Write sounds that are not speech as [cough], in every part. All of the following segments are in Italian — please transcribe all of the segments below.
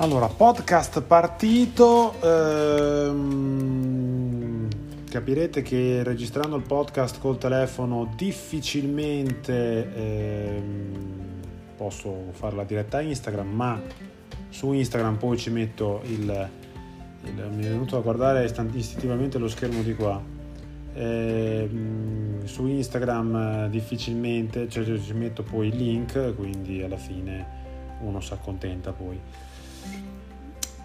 Allora, podcast partito. Ehm, capirete che registrando il podcast col telefono difficilmente ehm, posso fare la diretta Instagram, ma su Instagram poi ci metto il, il mi è venuto a guardare istintivamente lo schermo di qua. Ehm, su Instagram difficilmente cioè, ci metto poi il link, quindi alla fine uno si accontenta poi.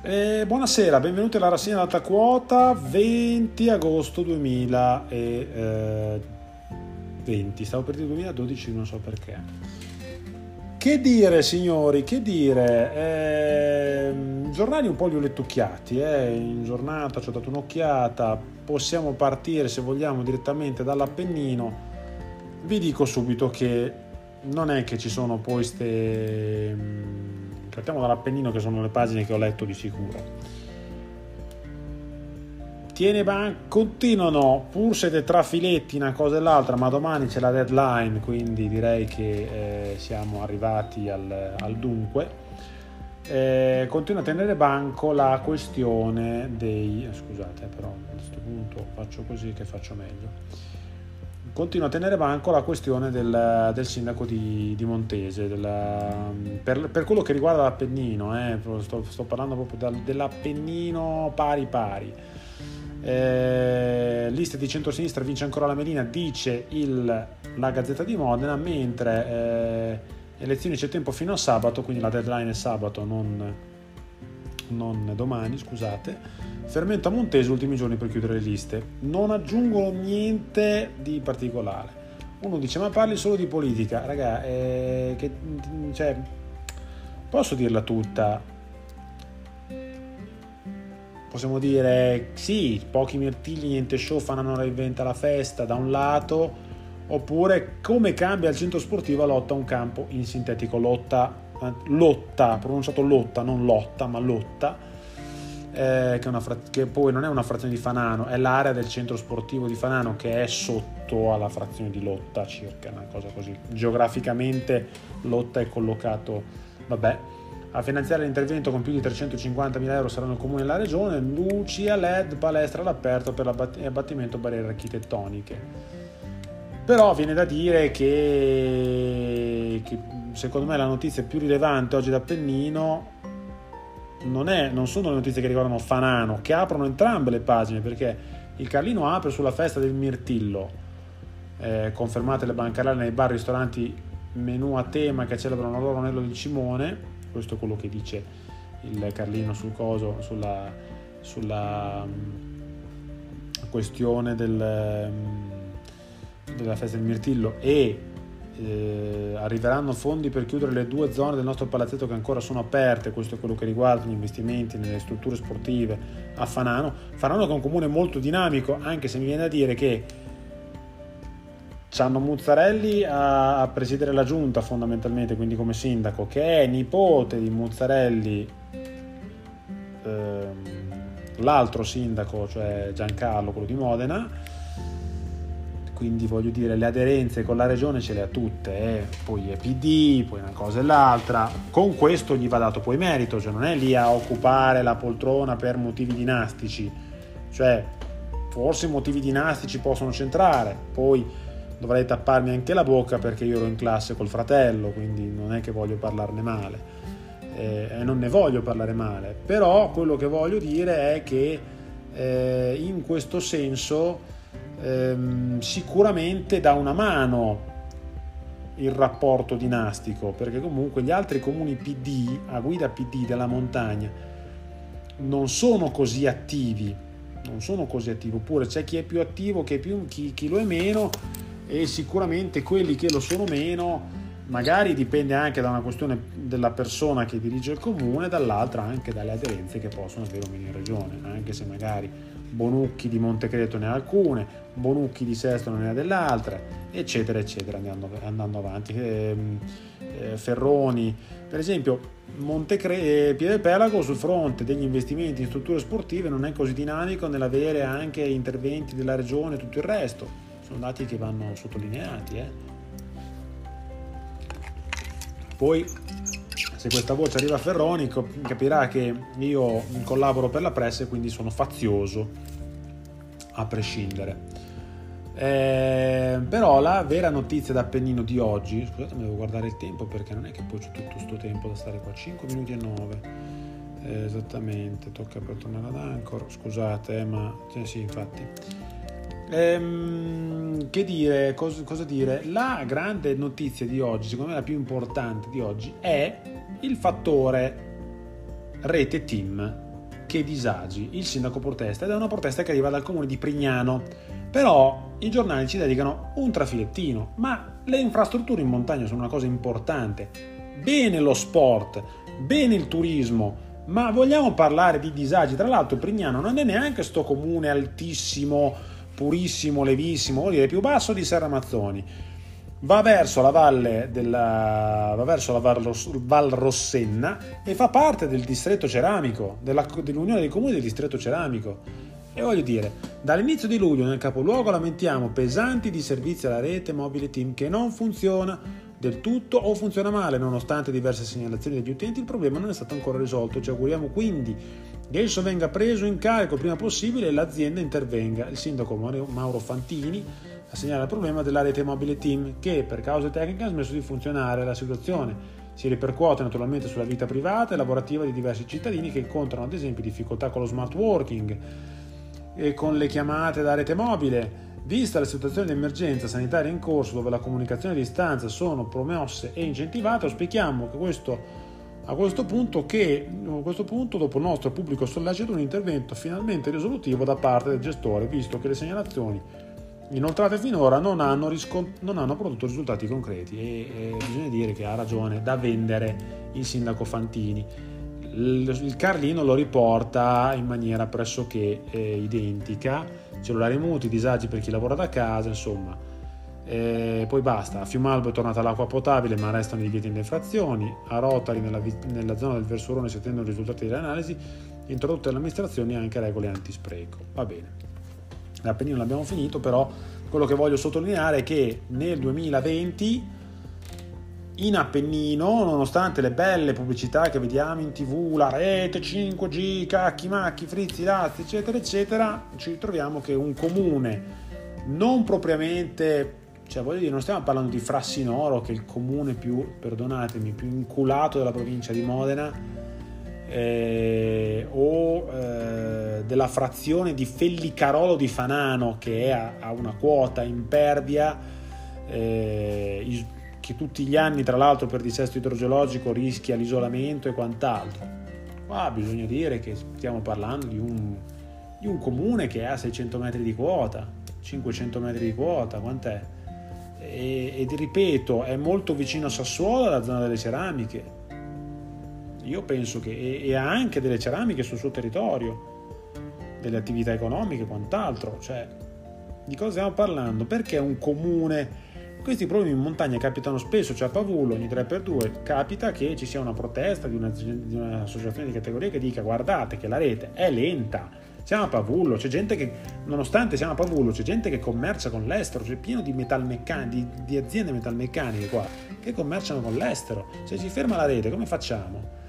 Eh, buonasera, benvenuti alla rassegna d'alta quota 20 agosto 2020. Stavo per dire 2012, non so perché. Che dire, signori, che dire? Eh, giornali un po' li ho lettucchiati, eh. in giornata ci ho dato un'occhiata. Possiamo partire, se vogliamo, direttamente dall'Appennino. Vi dico subito che non è che ci sono poi queste Partiamo dall'Appennino che sono le pagine che ho letto di sicuro. Tiene ban- continuano, pur siete tra filetti una cosa e l'altra, ma domani c'è la deadline, quindi direi che eh, siamo arrivati al, al dunque. Eh, continua a tenere banco la questione dei... Scusate, però a questo punto faccio così che faccio meglio continua a tenere banco la questione del, del sindaco di, di Montese, della, per, per, quello che riguarda l'Appennino, eh, sto, sto, parlando proprio da, dell'Appennino pari pari. Eh, lista di centrosinistra vince ancora la Melina, dice il, la Gazzetta di Modena, mentre eh, elezioni c'è tempo fino a sabato, quindi la deadline è sabato, non, non domani, scusate Fermento a Montese, ultimi giorni per chiudere le liste. Non aggiungono niente di particolare. Uno dice, ma parli solo di politica. Raga, eh, che, cioè, posso dirla tutta? Possiamo dire, sì, pochi mirtilli, niente show, fanno reinventa la festa, da un lato, oppure come cambia il centro sportivo a lotta un campo in sintetico, lotta, lotta, pronunciato lotta, non lotta, ma lotta eh, che, fra- che, poi non è una frazione di Fanano, è l'area del centro sportivo di Fanano che è sotto alla frazione di Lotta circa, una cosa così. Geograficamente Lotta è collocato, vabbè, a finanziare l'intervento con più di 350.000 euro saranno il comune e la regione, luci a LED, palestra all'aperto per l'abbattimento barriere architettoniche. Però viene da dire che, che secondo me la notizia più rilevante oggi da Pennino non, è, non sono le notizie che riguardano Fanano, che aprono entrambe le pagine, perché il Carlino apre sulla festa del Mirtillo, eh, confermate le bancarelle nei bar, ristoranti, menù a tema che celebrano l'oro anello di Cimone, questo è quello che dice il Carlino sul coso, sulla, sulla um, questione del, um, della festa del Mirtillo e eh, arriveranno fondi per chiudere le due zone del nostro palazzetto che ancora sono aperte, questo è quello che riguarda gli investimenti nelle strutture sportive a Fanano. Fanano che è un comune molto dinamico, anche se mi viene da dire che hanno Muzzarelli a, a presiedere la giunta fondamentalmente, quindi come sindaco, che è nipote di Muzzarelli, ehm, l'altro sindaco, cioè Giancarlo, quello di Modena quindi voglio dire le aderenze con la regione ce le ha tutte, eh. poi è PD, poi una cosa e l'altra, con questo gli va dato poi merito, cioè non è lì a occupare la poltrona per motivi dinastici, cioè forse i motivi dinastici possono centrare, poi dovrei tapparmi anche la bocca perché io ero in classe col fratello, quindi non è che voglio parlarne male. Eh, e non ne voglio parlare male, però quello che voglio dire è che eh, in questo senso ehm, sicuramente dà una mano il rapporto dinastico, perché comunque gli altri comuni PD, a guida PD della montagna, non sono così attivi, non sono così attivi, oppure c'è chi è più attivo, chi, più, chi, chi lo è meno, e sicuramente quelli che lo sono meno, magari dipende anche da una questione della persona che dirige il comune, dall'altra anche dalle aderenze che possono avere o meno in regione, anche se magari Bonucchi di Montecreto ne ha alcune, Bonucchi di Sesto ne ha delle altre, eccetera, eccetera, andando, andando avanti. Eh, eh, Ferroni, per esempio, Montecre- eh, Piedepelago sul fronte degli investimenti in strutture sportive non è così dinamico nell'avere anche interventi della regione e tutto il resto. Sono dati che vanno sottolineati. Eh. Poi se questa voce arriva a Ferroni capirà che io collaboro per la pressa e quindi sono fazioso a prescindere. Eh, però la vera notizia d'Appennino di oggi, scusate, devo guardare il tempo perché non è che poi c'è tutto questo tempo da stare qua, 5 minuti e 9. Eh, esattamente, tocca per tornare ad Anchor, scusate, eh, ma cioè, sì, infatti. Ehm, che dire, cosa, cosa dire? La grande notizia di oggi, secondo me la più importante di oggi, è il fattore rete team che disagi il sindaco protesta ed è una protesta che arriva dal comune di Prignano però i giornali ci dedicano un trafilettino, ma le infrastrutture in montagna sono una cosa importante. Bene lo sport, bene il turismo, ma vogliamo parlare di disagi? Tra l'altro Prignano non è neanche sto comune altissimo, purissimo, levissimo, vuol dire più basso di Serra Mazzoni. Va verso la valle della, va verso la Val Rossenna e fa parte del distretto ceramico, della, dell'Unione dei Comuni del distretto ceramico. E voglio dire, dall'inizio di luglio nel capoluogo lamentiamo pesanti disservizi alla rete mobile team che non funziona del tutto o funziona male, nonostante diverse segnalazioni degli utenti il problema non è stato ancora risolto. Ci auguriamo quindi esso venga preso in carico il prima possibile e l'azienda intervenga. Il sindaco Mauro Fantini ha segnalato il problema della rete mobile team che per cause tecniche ha smesso di funzionare. La situazione si ripercuote naturalmente sulla vita privata e lavorativa di diversi cittadini che incontrano ad esempio difficoltà con lo smart working e con le chiamate da rete mobile. Vista la situazione di emergenza sanitaria in corso dove la comunicazione a distanza sono promosse e incentivate, auspichiamo che questo, a questo punto, che, a questo punto, dopo il nostro pubblico sollecito, un intervento finalmente risolutivo da parte del gestore, visto che le segnalazioni inoltrate finora non hanno, riscont- non hanno prodotto risultati concreti. E, e bisogna dire che ha ragione da vendere il sindaco Fantini. Il Carlino lo riporta in maniera pressoché eh, identica, cellulari muti, disagi per chi lavora da casa, insomma. Eh, poi basta, a Fiumalbo è tornata l'acqua potabile ma restano i divieti in infrazioni, a Rotari nella, nella zona del Versurone si attendono i risultati delle analisi, introdotte dall'amministrazione anche regole antispreco. Va bene, l'Appennino l'abbiamo finito, però quello che voglio sottolineare è che nel 2020 in Appennino, nonostante le belle pubblicità che vediamo in tv, la rete 5G, cacchi, macchi, frizzi, lazzi, eccetera, eccetera, ci ritroviamo che un comune non propriamente, cioè voglio dire, non stiamo parlando di Frassinoro, che è il comune più, perdonatemi, più inculato della provincia di Modena, eh, o eh, della frazione di Fellicarolo di Fanano, che è a, a una quota impervia. Eh, che tutti gli anni, tra l'altro, per dissesto idrogeologico rischia l'isolamento e quant'altro. Qua bisogna dire che stiamo parlando di un, di un comune che ha 600 metri di quota, 500 metri di quota, quant'è? Ed ripeto, è molto vicino a Sassuolo, alla zona delle ceramiche. Io penso che e ha anche delle ceramiche sul suo territorio, delle attività economiche e quant'altro. Cioè, di cosa stiamo parlando? Perché un comune questi problemi in montagna capitano spesso, cioè a Pavullo ogni 3x2 capita che ci sia una protesta di, una, di un'associazione di categoria che dica guardate che la rete è lenta, siamo a Pavullo, c'è gente che, nonostante siamo a Pavullo, c'è gente che commercia con l'estero, c'è pieno di, metalmeccan- di, di aziende metalmeccaniche qua che commerciano con l'estero. Se si ferma la rete, come facciamo?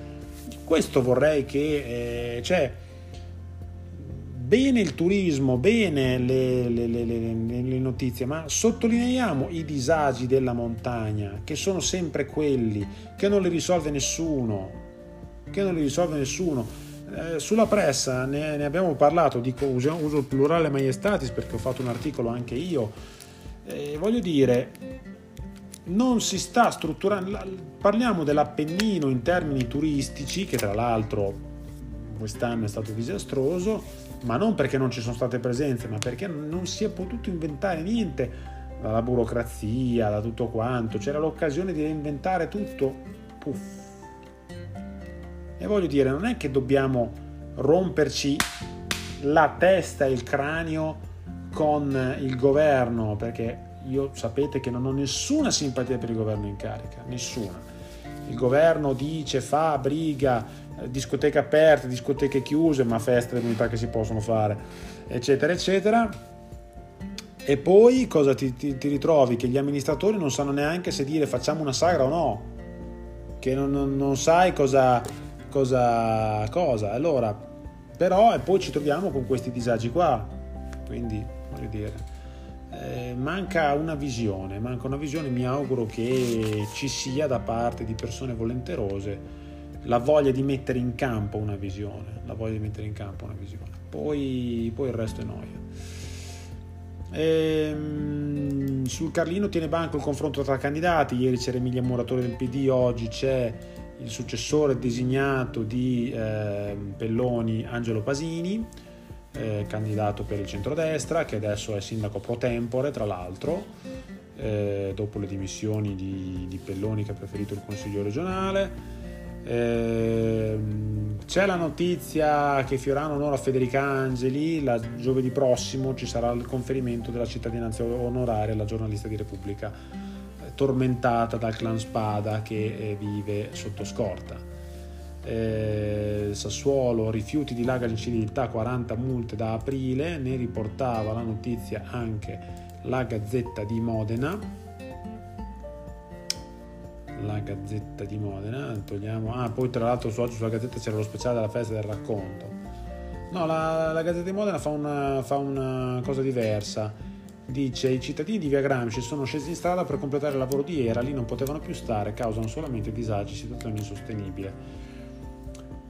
Questo vorrei che, eh, cioè, bene il turismo, bene le, le, le, le, notizie, ma sottolineiamo i disagi della montagna, che sono sempre quelli, che non li risolve nessuno, che non li risolve nessuno. Eh, sulla pressa ne, ne, abbiamo parlato, dico, uso, uso, il plurale maiestatis perché ho fatto un articolo anche io, eh, voglio dire, non si sta strutturando, parliamo dell'Appennino in termini turistici, che tra l'altro quest'anno è stato disastroso, ma non perché non ci sono state presenze, ma perché non si è potuto inventare niente. Dalla burocrazia, da tutto quanto, c'era l'occasione di reinventare tutto, puff. E voglio dire, non è che dobbiamo romperci la testa e il cranio con il governo, perché io sapete che non ho nessuna simpatia per il governo in carica, nessuna. Il governo dice, fa, briga, eh, discoteche aperte, discoteche chiuse, ma feste mi che si possono fare, eccetera, eccetera. E poi cosa ti, ti, ti, ritrovi? Che gli amministratori non sanno neanche se dire facciamo una sagra o no. che non, non, non sai cosa, cosa, cosa. Allora, però, e poi ci troviamo con questi disagi qua. Quindi, voglio dire, eh, manca una visione, manca una visione, mi auguro che ci sia da parte di persone volenterose la voglia di mettere in campo una visione, la voglia di mettere in campo una visione. Poi, poi il resto è noia. Ehm, sul Carlino tiene banco il confronto tra candidati, ieri c'era Emilia Muratore del PD, oggi c'è il successore designato di eh, Pelloni, Angelo Pasini, eh, candidato per il centrodestra, che adesso è sindaco pro tempore, tra l'altro, eh, dopo le dimissioni di, di Pelloni che ha preferito il consiglio regionale. Eh, c'è la notizia che Fiorano onora Federica Angeli, la, giovedì prossimo ci sarà il conferimento della cittadinanza onoraria alla giornalista di Repubblica, tormentata dal clan Spada che eh, vive sotto scorta. Eh, Sassuolo, rifiuti di larga incidentalità, 40 multe da aprile, ne riportava la notizia anche la Gazzetta di Modena la Gazzetta di Modena, togliamo, ah poi tra l'altro su oggi sulla Gazzetta c'era lo speciale della festa del racconto. No, la, la Gazzetta di Modena fa una, fa una cosa diversa. Dice i cittadini di Via Gramsci sono scesi in strada per completare il lavoro di era, lì non potevano più stare, causano solamente disagi, situazione insostenibile.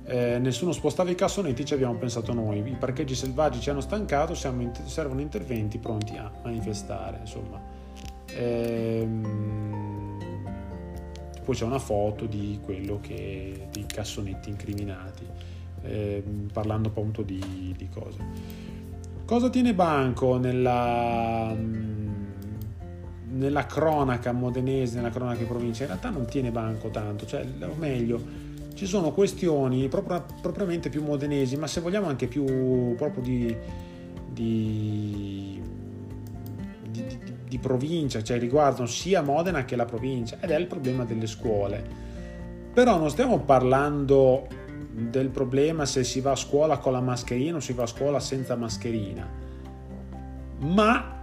Eh, nessuno spostava i cassonetti, ci abbiamo pensato noi. I parcheggi selvaggi ci hanno stancato, in, servono interventi pronti a manifestare. Insomma. Ehm, poi c'è una foto di quello che dei cassonetti incriminati eh, parlando appunto di, di, cose cosa tiene banco nella, nella cronaca modenese nella cronaca di provincia in realtà non tiene banco tanto cioè o meglio ci sono questioni proprio, propriamente più modenesi ma se vogliamo anche più proprio di, di, di, di di provincia, cioè riguardano sia Modena che la provincia ed è il problema delle scuole. Però non stiamo parlando del problema se si va a scuola con la mascherina o si va a scuola senza mascherina, ma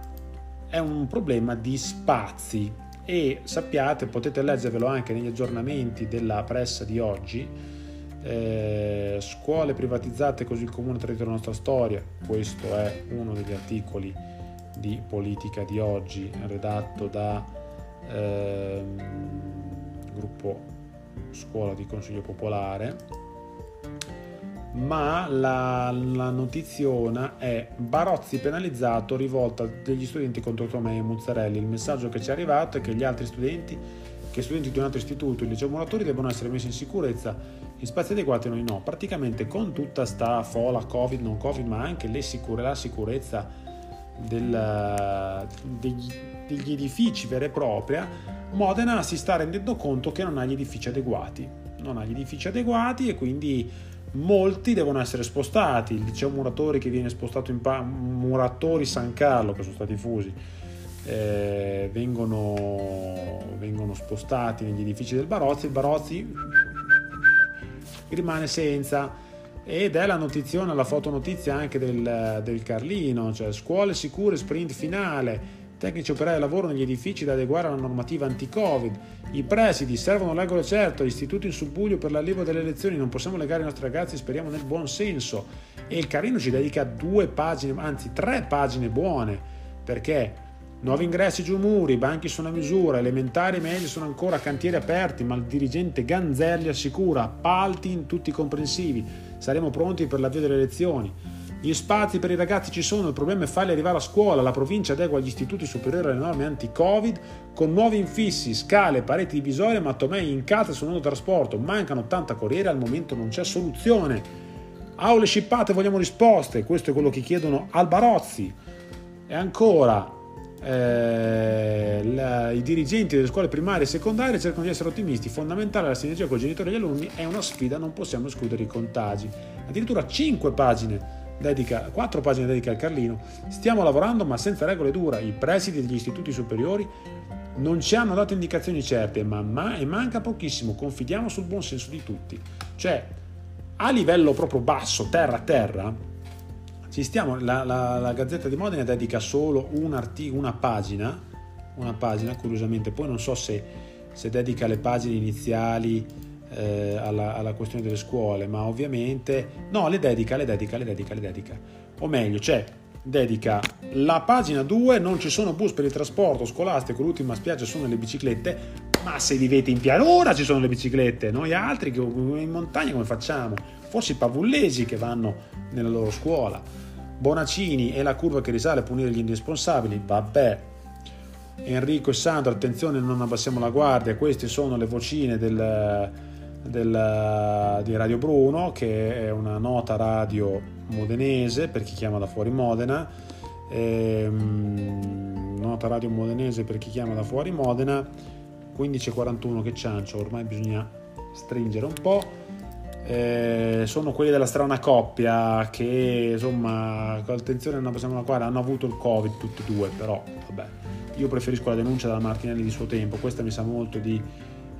è un problema di spazi e sappiate, potete leggervelo anche negli aggiornamenti della pressa di oggi, eh, scuole privatizzate così il comune tradito la nostra storia, questo è uno degli articoli di politica di oggi redatto da eh, gruppo scuola di consiglio popolare ma la, la notiziona è Barozzi penalizzato rivolta degli studenti contro Tomei e Muzzarelli il messaggio che ci è arrivato è che gli altri studenti che studenti di un altro istituto, il liceo Muratori, devono essere messi in sicurezza in spazi adeguati noi no. Praticamente con tutta sta fola Covid, non Covid, ma anche sicure, la sicurezza del, degli, degli edifici vera e propria, Modena si sta rendendo conto che non ha gli edifici adeguati. Non ha gli edifici adeguati e quindi molti devono essere spostati. Il liceo Muratori che viene spostato in pa- Muratori San Carlo, che sono stati fusi, eh, vengono, vengono, spostati negli edifici del Barozzi. Il Barozzi rimane senza ed è la notizione, la fotonotizia anche del, del Carlino, cioè scuole sicure, sprint finale, tecnici operai di lavoro negli edifici da adeguare alla normativa anti-Covid, i presidi servono regole certe, istituti in subbuglio per l'allievo delle elezioni, non possiamo legare i nostri ragazzi, speriamo nel buon senso. E il Carlino ci dedica due pagine, anzi tre pagine buone, perché Nuovi ingressi giù muri, banchi sono a misura, elementari e medi sono ancora cantieri aperti, ma il dirigente Ganzelli assicura appalti in tutti comprensivi. Saremo pronti per l'avvio delle elezioni. Gli spazi per i ragazzi ci sono, il problema è farli arrivare a scuola. La provincia adegua gli istituti superiori alle norme anti-Covid con nuovi infissi, scale, pareti divisorie, mattomei in casa sul nuovo trasporto. Mancano 80 corriere, al momento non c'è soluzione. Aule scippate, vogliamo risposte. Questo è quello che chiedono al Barozzi. E ancora, eh, la, i dirigenti delle scuole primarie e secondarie cercano di essere ottimisti. Fondamentale la sinergia con i genitori e gli alunni è una sfida, non possiamo escludere i contagi. Addirittura 5 pagine dedica, 4 pagine dedica al Carlino. Stiamo lavorando ma senza regole dure. I presidi degli istituti superiori non ci hanno dato indicazioni certe, ma, ma e manca pochissimo. Confidiamo sul buon senso di tutti. Cioè, a livello proprio basso, terra a terra, stiamo, la, la, la Gazzetta di Modena dedica solo un articolo, una pagina, una pagina curiosamente, poi non so se se dedica le pagine iniziali eh, alla, alla, questione delle scuole, ma ovviamente no, le dedica, le dedica, le dedica, le dedica. O meglio, cioè dedica la pagina 2, non ci sono bus per il trasporto scolastico, l'ultima spiaggia sono le biciclette, ma se vivete in pianura ci sono le biciclette, noi altri in montagna come facciamo? Forse i pavullesi che vanno nella loro scuola. Bonacini e la curva che risale a punire gli irresponsabili, vabbè. Enrico e Sandro, attenzione, non abbassiamo la guardia, queste sono le vocine del, del, di Radio Bruno, che è una nota radio modenese per chi chiama da fuori Modena. Ehm, nota radio modenese per chi chiama da fuori Modena 15.41 che ciancio ormai bisogna stringere un po' eh, sono quelli della strana coppia che insomma con attenzione non possiamo guardare hanno avuto il covid tutti e due però vabbè io preferisco la denuncia della Martinelli di suo tempo questa mi sa molto di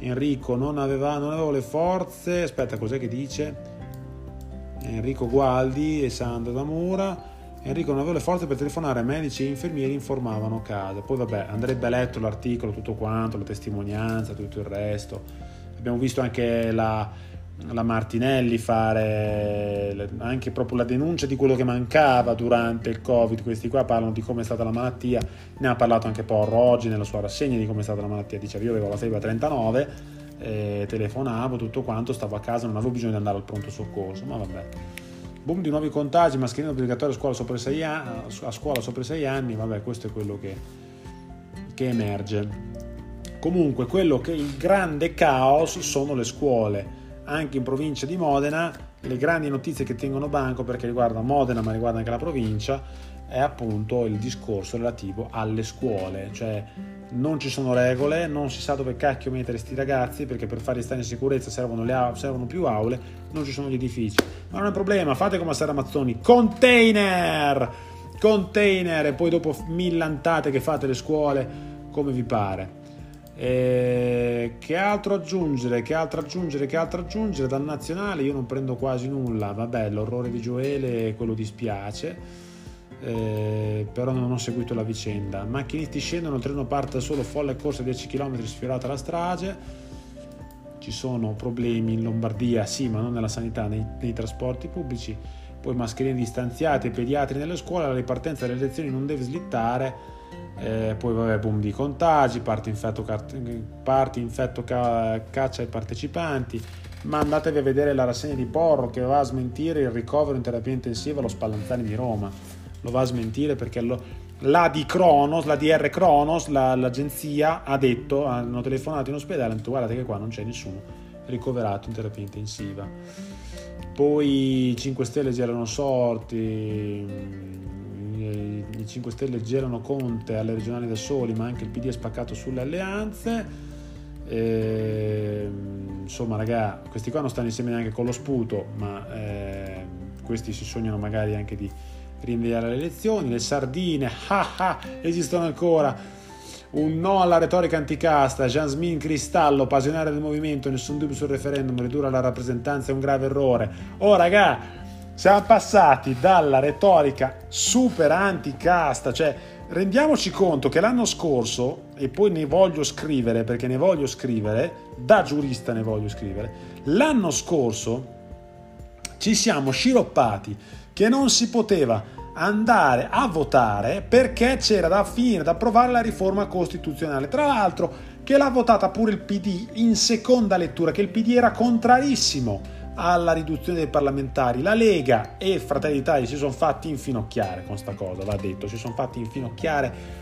Enrico non aveva non avevo le forze. Aspetta cos'è che dice? Enrico Gualdi e Sandro D'Amura. Enrico non aveva le forze per telefonare medici e infermieri informavano a casa poi vabbè andrebbe letto l'articolo tutto quanto la testimonianza tutto il resto. Abbiamo visto anche la, la Martinelli fare anche proprio la denuncia di quello che mancava durante il covid. Questi qua parlano di come è stata la malattia ne ha parlato anche Porro oggi nella sua rassegna di come è stata la malattia. Diceva io avevo la febbre a 39 eh, telefonavo tutto quanto stavo a casa non avevo bisogno di andare al pronto soccorso. Ma vabbè. Boom di nuovi contagi mascherina obbligatoria a scuola sopra i 6 anni, a scuola sopra i 6 anni. Vabbè questo è quello che, che emerge. Comunque quello che il grande caos sono le scuole anche in provincia di Modena le grandi notizie che tengono banco perché riguardano Modena ma riguarda anche la provincia è appunto il discorso relativo alle scuole, cioè non ci sono regole, non si sa dove cacchio mettere questi ragazzi perché per farli stare in sicurezza servono, le, servono più aule, non ci sono gli edifici. Ma non è un problema, fate come a Sara Mazzoni, container! Container e poi dopo millantate che fate le scuole come vi pare. E che altro aggiungere? Che altro aggiungere? Che altro aggiungere? Dal nazionale io non prendo quasi nulla. Vabbè, l'orrore di Gioele, quello dispiace. Eh, però non ho seguito la vicenda. Macchinisti scendono, il treno parte solo folle corsa 10 km sfiorata la strage. Ci sono problemi in Lombardia, sì, ma non nella sanità, nei, nei trasporti pubblici. Poi mascherine distanziate, pediatri nelle scuole, la ripartenza delle lezioni non deve slittare eh, poi vabbè boom di contagi, parte infetto, parte infetto ca- caccia ai partecipanti, ma andatevi a vedere la rassegna di Porro che va a smentire il ricovero in terapia intensiva allo Spallanzani di Roma, lo va a smentire perché lo, la di Cronos, la DR Cronos, la, l'agenzia ha detto, hanno telefonato in ospedale, hanno detto guardate che qua non c'è nessuno ricoverato in terapia intensiva. Poi i 5 Stelle si erano sorti i 5 Stelle gelano Conte alle regionali da soli, ma anche il PD è spaccato sulle alleanze. E, insomma, raga, questi qua non stanno insieme neanche con lo sputo, ma eh, questi si sognano magari anche di rinviare le elezioni. Le sardine, [laughs] ah ah, esistono ancora. Un no alla retorica anticasta, Jasmine Cristallo, passionaria del movimento, nessun dubbio sul referendum, ridurre la rappresentanza è un grave errore. Oh raga, siamo passati dalla retorica super anticasta, cioè rendiamoci conto che l'anno scorso, e poi ne voglio scrivere perché ne voglio scrivere, da giurista ne voglio scrivere, l'anno scorso ci siamo sciroppati che non si poteva andare a votare perché c'era da finire, da approvare la riforma costituzionale. Tra l'altro che l'ha votata pure il PD in seconda lettura, che il PD era contrarissimo alla riduzione dei parlamentari. La Lega e Fratelli d'Italia si sono fatti infinocchiare con sta cosa, va detto, si sono fatti infinocchiare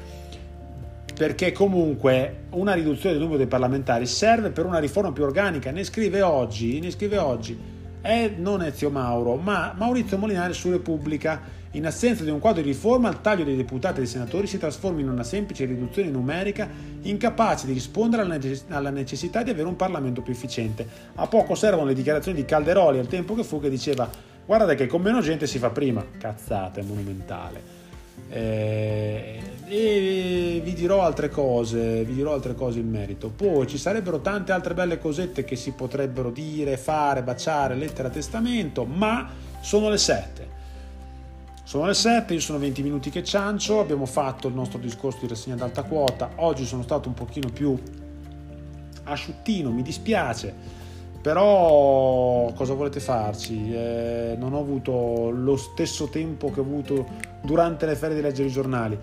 perché comunque una riduzione del numero dei parlamentari serve per una riforma più organica. Ne scrive oggi, ne scrive oggi, è non Ezio Mauro, ma Maurizio Molinari su Repubblica in assenza di un quadro di riforma, il taglio dei deputati e dei senatori si trasforma in una semplice riduzione numerica incapace di rispondere alla necessità di avere un Parlamento più efficiente. A poco servono le dichiarazioni di Calderoli al tempo che fu che diceva guardate che con meno gente si fa prima. Cazzate, monumentale. Eh, e vi dirò altre cose, vi dirò altre cose in merito. Poi ci sarebbero tante altre belle cosette che si potrebbero dire, fare, baciare, lettera testamento, ma sono le sette. Sono le 7, io sono 20 minuti che ciancio, abbiamo fatto il nostro discorso di rassegna ad alta quota, oggi sono stato un pochino più asciuttino, mi dispiace. Però cosa volete farci? Eh, non ho avuto lo stesso tempo che ho avuto durante le ferie di leggere i giornali.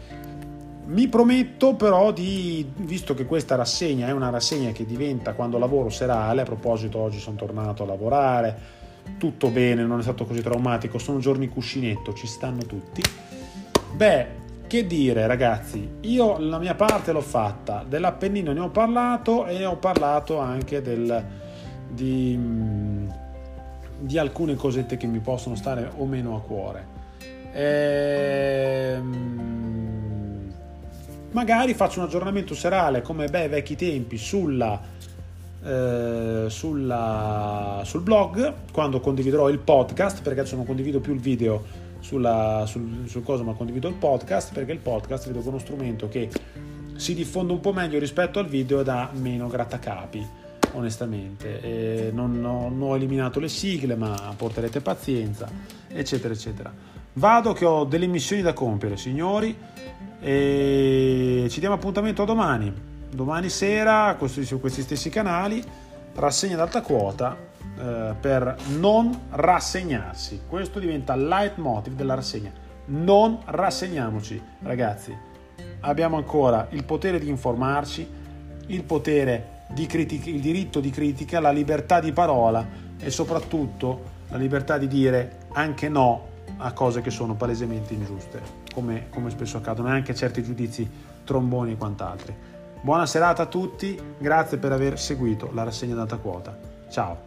Mi prometto però di, visto che questa rassegna è una rassegna che diventa quando lavoro serale, a proposito oggi sono tornato a lavorare, tutto bene, non è stato così traumatico, sono giorni cuscinetto, ci stanno tutti. Beh, che dire ragazzi, io la mia parte l'ho fatta, dell'Appennino ne ho parlato e ho parlato anche del, di, di, alcune cosette che mi possono stare o meno a cuore. Ehm, magari faccio un aggiornamento serale come bei vecchi tempi sulla, eh, sulla, sul blog quando condividerò il podcast perché adesso non condivido più il video sulla, sul, sul cosa ma condivido il podcast perché il podcast vedo che è uno strumento che si diffonde un po' meglio rispetto al video e dà meno grattacapi onestamente. E non, ho, non ho eliminato le sigle ma porterete pazienza eccetera eccetera. Vado che ho delle missioni da compiere signori e ci diamo appuntamento a domani domani sera su questi stessi canali rassegna ad alta quota eh, per non rassegnarsi. Questo diventa il leitmotiv della rassegna. Non rassegniamoci, ragazzi. Abbiamo ancora il potere di informarci, il potere di critica, il diritto di critica, la libertà di parola e soprattutto la libertà di dire anche no a cose che sono palesemente ingiuste, come, come spesso accadono, e anche certi giudizi tromboni e quant'altri. Buona serata a tutti, grazie per aver seguito la rassegna data quota. Ciao!